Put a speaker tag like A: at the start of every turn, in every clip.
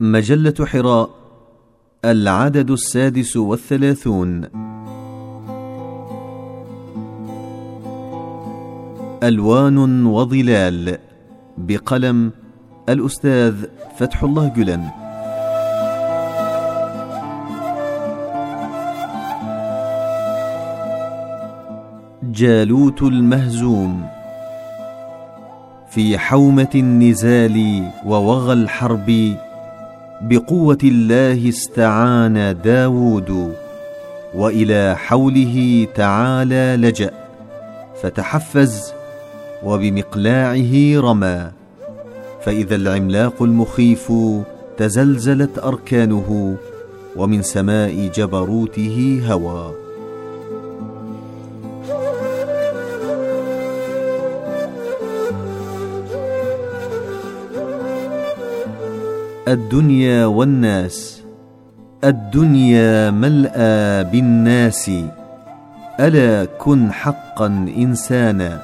A: مجلة حراء العدد السادس والثلاثون. ألوان وظلال بقلم الأستاذ فتح الله جلن. جالوت المهزوم في حومة النزال ووغى الحرب. بقوة الله استعان داود وإلى حوله تعالى لجأ فتحفز وبمقلاعه رمى. فإذا العملاق المخيف تزلزلت أركانه ومن سماء جبروته هوى. الدنيا والناس الدنيا ملأى بالناس ألا كن حقا إنسانا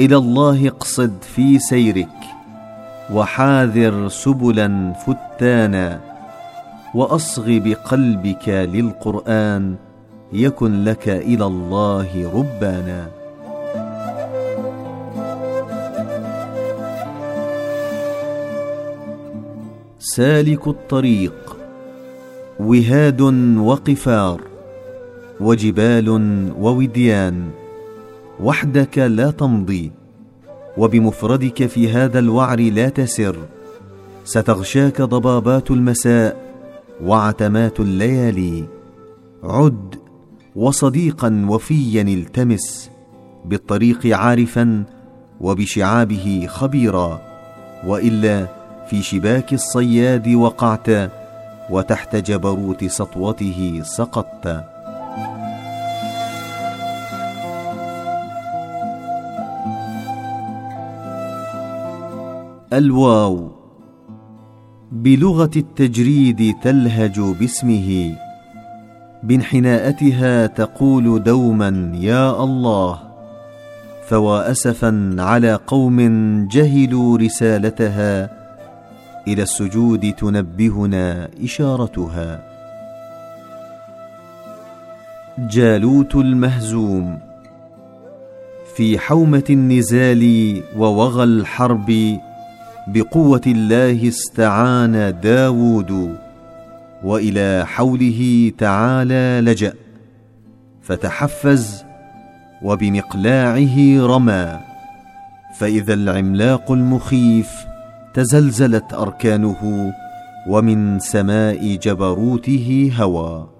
A: إلى الله اقصد في سيرك وحاذر سبلا فتانا وأصغ بقلبك للقرآن يكن لك إلى الله ربانا. سالك الطريق وهاد وقفار وجبال ووديان وحدك لا تمضي وبمفردك في هذا الوعر لا تسر ستغشاك ضبابات المساء وعتمات الليالي. عد وصديقا وفيا التمس بالطريق عارفا وبشعابه خبيرا وإلا في شباك الصياد وقعت وتحت جبروت سطوته سقطت الواو بلغة التجريد تلهج باسمه بانحناءتها تقول دوما يا الله! فوا اسفا على قوم جهلوا رسالتها إلى السجود تنبهنا إشارتها. جالوت المهزوم في حومة النزال ووغى الحرب بقوة الله استعان داود وإلى حوله تعالى لجأ فتحفز وبمقلاعه رمى فإذا العملاق المخيف تزلزلت أركانه ومن سماء جبروته هوى.